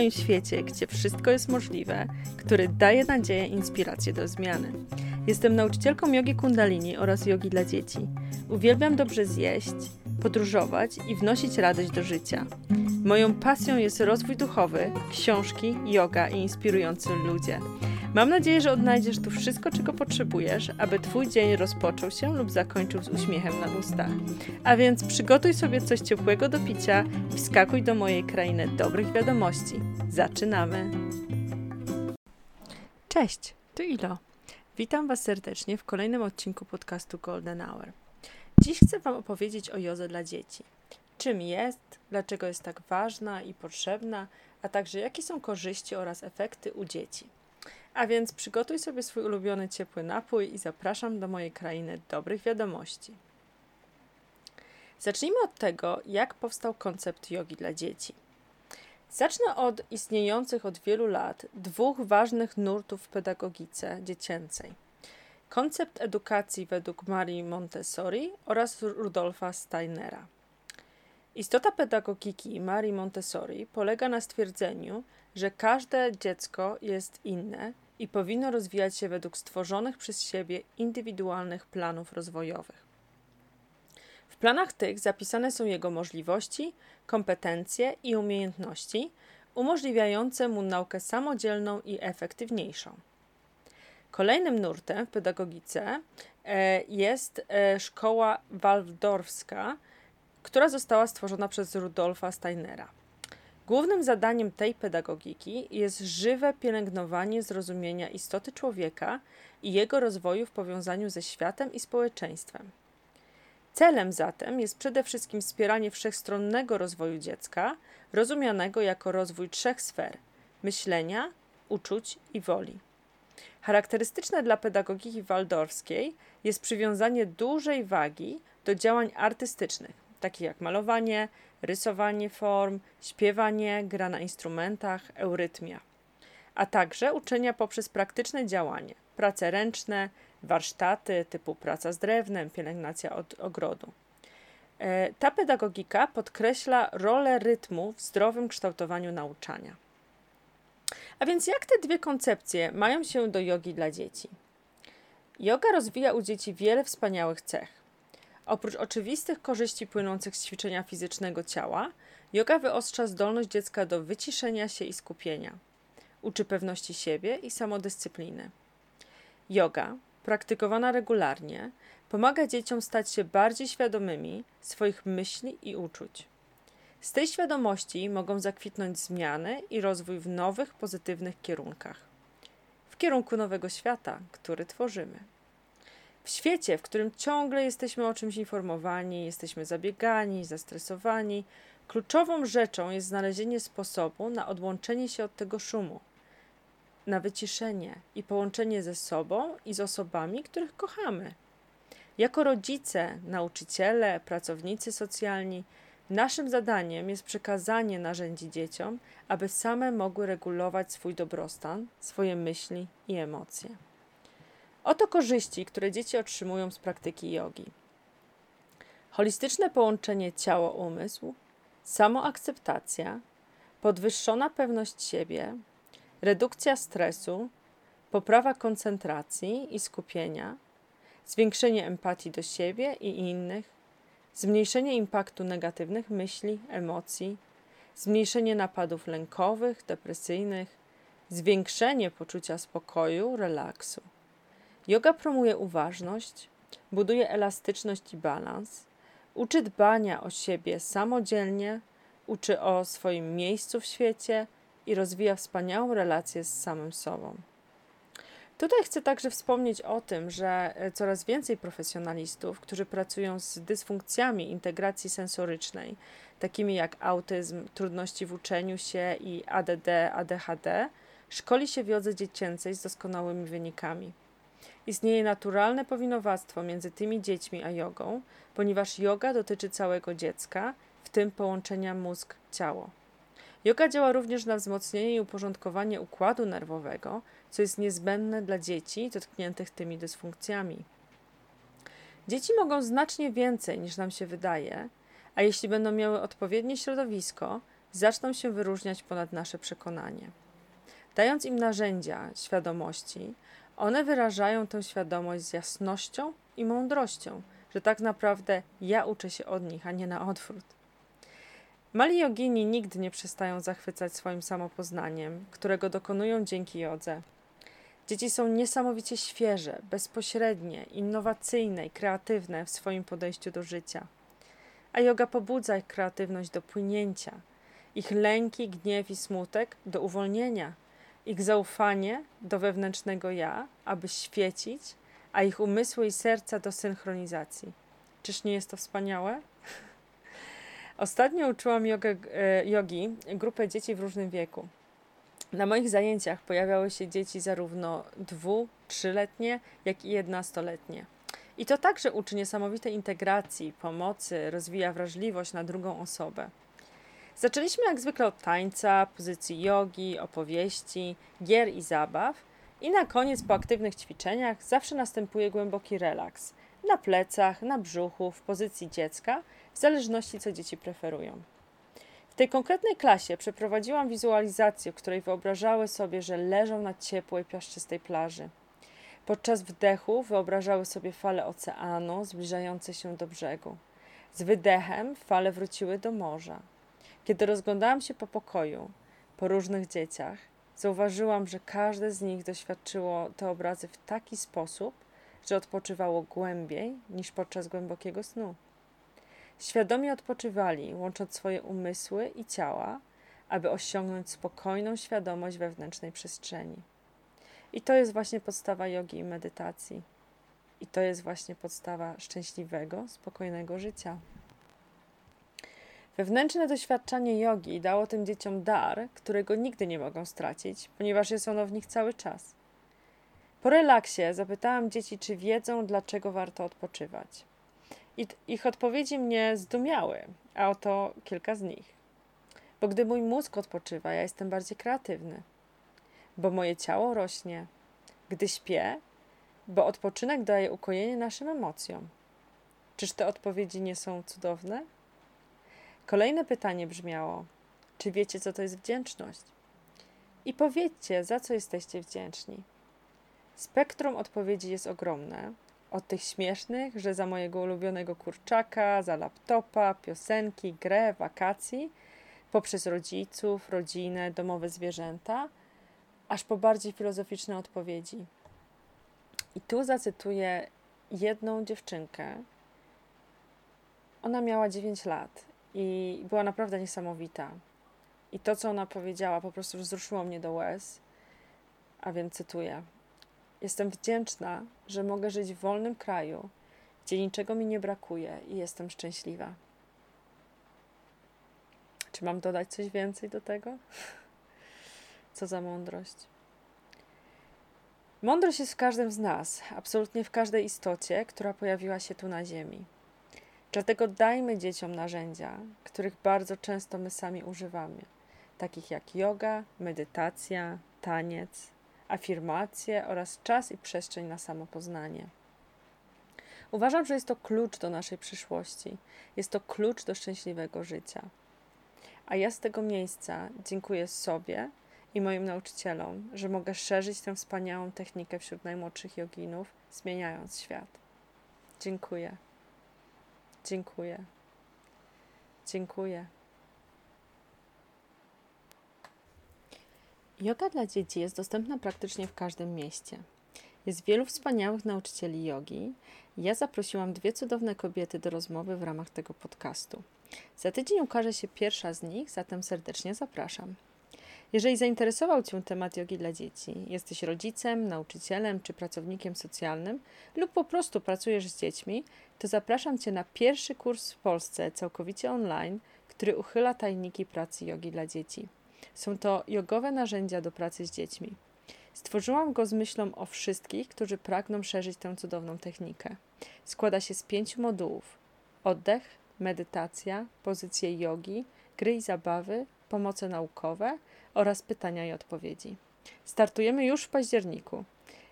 moim świecie, gdzie wszystko jest możliwe, który daje nadzieję i inspirację do zmiany. Jestem nauczycielką jogi kundalini oraz jogi dla dzieci. Uwielbiam dobrze zjeść, podróżować i wnosić radość do życia. Moją pasją jest rozwój duchowy, książki, yoga i inspirujący ludzie. Mam nadzieję, że odnajdziesz tu wszystko, czego potrzebujesz, aby Twój dzień rozpoczął się lub zakończył z uśmiechem na ustach. A więc przygotuj sobie coś ciepłego do picia i wskakuj do mojej krainy dobrych wiadomości. Zaczynamy! Cześć, tu Ilo. Witam Was serdecznie w kolejnym odcinku podcastu Golden Hour. Dziś chcę Wam opowiedzieć o jodze dla dzieci. Czym jest, dlaczego jest tak ważna i potrzebna, a także jakie są korzyści oraz efekty u dzieci. A więc przygotuj sobie swój ulubiony ciepły napój i zapraszam do mojej krainy dobrych wiadomości. Zacznijmy od tego, jak powstał koncept jogi dla dzieci. Zacznę od istniejących od wielu lat dwóch ważnych nurtów w pedagogice dziecięcej. Koncept edukacji według Marii Montessori oraz Rudolfa Steinera. Istota pedagogiki Marii Montessori polega na stwierdzeniu, że każde dziecko jest inne i powinno rozwijać się według stworzonych przez siebie indywidualnych planów rozwojowych. W planach tych zapisane są jego możliwości, kompetencje i umiejętności, umożliwiające mu naukę samodzielną i efektywniejszą. Kolejnym nurtem w pedagogice e, jest e, szkoła waldorfska, która została stworzona przez Rudolfa Steinera. Głównym zadaniem tej pedagogiki jest żywe pielęgnowanie zrozumienia istoty człowieka i jego rozwoju w powiązaniu ze światem i społeczeństwem. Celem zatem jest przede wszystkim wspieranie wszechstronnego rozwoju dziecka, rozumianego jako rozwój trzech sfer myślenia, uczuć i woli. Charakterystyczne dla pedagogiki waldorskiej jest przywiązanie dużej wagi do działań artystycznych, takich jak malowanie, rysowanie form, śpiewanie, gra na instrumentach, eurytmia, a także uczenia poprzez praktyczne działanie, prace ręczne, warsztaty typu praca z drewnem, pielęgnacja od ogrodu. E, ta pedagogika podkreśla rolę rytmu w zdrowym kształtowaniu nauczania. A więc jak te dwie koncepcje mają się do jogi dla dzieci? Yoga rozwija u dzieci wiele wspaniałych cech. Oprócz oczywistych korzyści płynących z ćwiczenia fizycznego ciała, yoga wyostrza zdolność dziecka do wyciszenia się i skupienia. Uczy pewności siebie i samodyscypliny. Yoga, praktykowana regularnie, pomaga dzieciom stać się bardziej świadomymi swoich myśli i uczuć. Z tej świadomości mogą zakwitnąć zmiany i rozwój w nowych, pozytywnych kierunkach. W kierunku nowego świata, który tworzymy. W świecie, w którym ciągle jesteśmy o czymś informowani, jesteśmy zabiegani, zastresowani, kluczową rzeczą jest znalezienie sposobu na odłączenie się od tego szumu, na wyciszenie i połączenie ze sobą i z osobami, których kochamy. Jako rodzice, nauczyciele, pracownicy socjalni, naszym zadaniem jest przekazanie narzędzi dzieciom, aby same mogły regulować swój dobrostan, swoje myśli i emocje. Oto korzyści, które dzieci otrzymują z praktyki jogi. Holistyczne połączenie ciało-umysł, samoakceptacja, podwyższona pewność siebie, redukcja stresu, poprawa koncentracji i skupienia, zwiększenie empatii do siebie i innych, zmniejszenie impaktu negatywnych myśli, emocji, zmniejszenie napadów lękowych, depresyjnych, zwiększenie poczucia spokoju, relaksu. Yoga promuje uważność, buduje elastyczność i balans, uczy dbania o siebie samodzielnie, uczy o swoim miejscu w świecie i rozwija wspaniałą relację z samym sobą. Tutaj chcę także wspomnieć o tym, że e, coraz więcej profesjonalistów, którzy pracują z dysfunkcjami integracji sensorycznej, takimi jak autyzm, trudności w uczeniu się i ADD, ADHD, szkoli się w jodze dziecięcej z doskonałymi wynikami. Istnieje naturalne powinowactwo między tymi dziećmi a jogą, ponieważ yoga dotyczy całego dziecka, w tym połączenia mózg-ciało. Yoga działa również na wzmocnienie i uporządkowanie układu nerwowego, co jest niezbędne dla dzieci dotkniętych tymi dysfunkcjami. Dzieci mogą znacznie więcej niż nam się wydaje, a jeśli będą miały odpowiednie środowisko, zaczną się wyróżniać ponad nasze przekonanie. Dając im narzędzia świadomości, one wyrażają tę świadomość z jasnością i mądrością, że tak naprawdę ja uczę się od nich, a nie na odwrót. Mali jogini nigdy nie przestają zachwycać swoim samopoznaniem, którego dokonują dzięki jodze. Dzieci są niesamowicie świeże, bezpośrednie, innowacyjne i kreatywne w swoim podejściu do życia. A yoga pobudza ich kreatywność do płynięcia, ich lęki, gniew i smutek do uwolnienia, ich zaufanie do wewnętrznego ja, aby świecić, a ich umysły i serca do synchronizacji. Czyż nie jest to wspaniałe? Ostatnio uczyłam jogę, e, jogi grupę dzieci w różnym wieku. Na moich zajęciach pojawiały się dzieci zarówno dwu, trzyletnie, jak i jednostoletnie. I to także uczy niesamowitej integracji, pomocy, rozwija wrażliwość na drugą osobę. Zaczęliśmy jak zwykle od tańca, pozycji jogi, opowieści, gier i zabaw. I na koniec po aktywnych ćwiczeniach zawsze następuje głęboki relaks. Na plecach, na brzuchu, w pozycji dziecka, w zależności co dzieci preferują. W tej konkretnej klasie przeprowadziłam wizualizację, w której wyobrażały sobie, że leżą na ciepłej, piaszczystej plaży. Podczas wdechu wyobrażały sobie fale oceanu zbliżające się do brzegu. Z wydechem fale wróciły do morza. Kiedy rozglądałam się po pokoju, po różnych dzieciach, zauważyłam, że każde z nich doświadczyło te obrazy w taki sposób, że odpoczywało głębiej niż podczas głębokiego snu. Świadomie odpoczywali, łącząc swoje umysły i ciała, aby osiągnąć spokojną świadomość wewnętrznej przestrzeni. I to jest właśnie podstawa jogi i medytacji. I to jest właśnie podstawa szczęśliwego, spokojnego życia. Wewnętrzne doświadczanie jogi dało tym dzieciom dar, którego nigdy nie mogą stracić, ponieważ jest ono w nich cały czas. Po relaksie zapytałam dzieci, czy wiedzą, dlaczego warto odpoczywać. I ich odpowiedzi mnie zdumiały, a oto kilka z nich. Bo gdy mój mózg odpoczywa, ja jestem bardziej kreatywny. Bo moje ciało rośnie. Gdy śpię, bo odpoczynek daje ukojenie naszym emocjom. Czyż te odpowiedzi nie są cudowne? Kolejne pytanie brzmiało: Czy wiecie, co to jest wdzięczność? I powiedzcie, za co jesteście wdzięczni. Spektrum odpowiedzi jest ogromne. Od tych śmiesznych, że za mojego ulubionego kurczaka, za laptopa, piosenki, grę, wakacji, poprzez rodziców, rodzinę, domowe zwierzęta, aż po bardziej filozoficzne odpowiedzi. I tu zacytuję jedną dziewczynkę. Ona miała 9 lat i była naprawdę niesamowita. I to, co ona powiedziała, po prostu wzruszyło mnie do łez. A więc cytuję: Jestem wdzięczna, że mogę żyć w wolnym kraju, gdzie niczego mi nie brakuje i jestem szczęśliwa. Czy mam dodać coś więcej do tego? Co za mądrość. Mądrość jest w każdym z nas, absolutnie w każdej istocie, która pojawiła się tu na Ziemi. Dlatego dajmy dzieciom narzędzia, których bardzo często my sami używamy, takich jak yoga, medytacja, taniec, afirmacje oraz czas i przestrzeń na samopoznanie. Uważam, że jest to klucz do naszej przyszłości, jest to klucz do szczęśliwego życia. A ja z tego miejsca dziękuję sobie i moim nauczycielom, że mogę szerzyć tę wspaniałą technikę wśród najmłodszych joginów, zmieniając świat. Dziękuję. Dziękuję. Dziękuję. Yoga dla dzieci jest dostępna praktycznie w każdym mieście. Jest wielu wspaniałych nauczycieli jogi. Ja zaprosiłam dwie cudowne kobiety do rozmowy w ramach tego podcastu. Za tydzień ukaże się pierwsza z nich, zatem serdecznie zapraszam. Jeżeli zainteresował Cię temat jogi dla dzieci, jesteś rodzicem, nauczycielem czy pracownikiem socjalnym lub po prostu pracujesz z dziećmi, to zapraszam Cię na pierwszy kurs w Polsce całkowicie online, który uchyla tajniki pracy jogi dla dzieci. Są to jogowe narzędzia do pracy z dziećmi. Stworzyłam go z myślą o wszystkich, którzy pragną szerzyć tę cudowną technikę. Składa się z pięciu modułów: oddech, medytacja, pozycje jogi, gry i zabawy, pomoce naukowe oraz pytania i odpowiedzi. Startujemy już w październiku.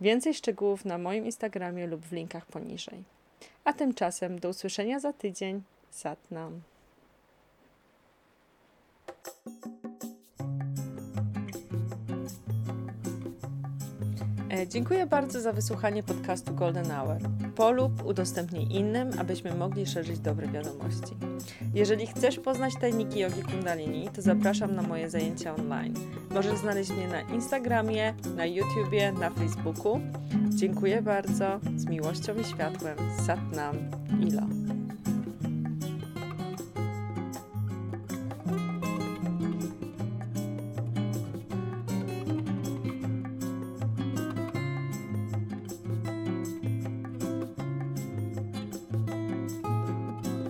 Więcej szczegółów na moim Instagramie lub w linkach poniżej. A tymczasem do usłyszenia za tydzień. Satnam. Dziękuję bardzo za wysłuchanie podcastu Golden Hour. Polub, udostępnij innym, abyśmy mogli szerzyć dobre wiadomości. Jeżeli chcesz poznać tajniki jogi kundalini, to zapraszam na moje zajęcia online. Możesz znaleźć mnie na Instagramie, na YouTubie, na Facebooku. Dziękuję bardzo. Z miłością i światłem. Satnam. Ilo.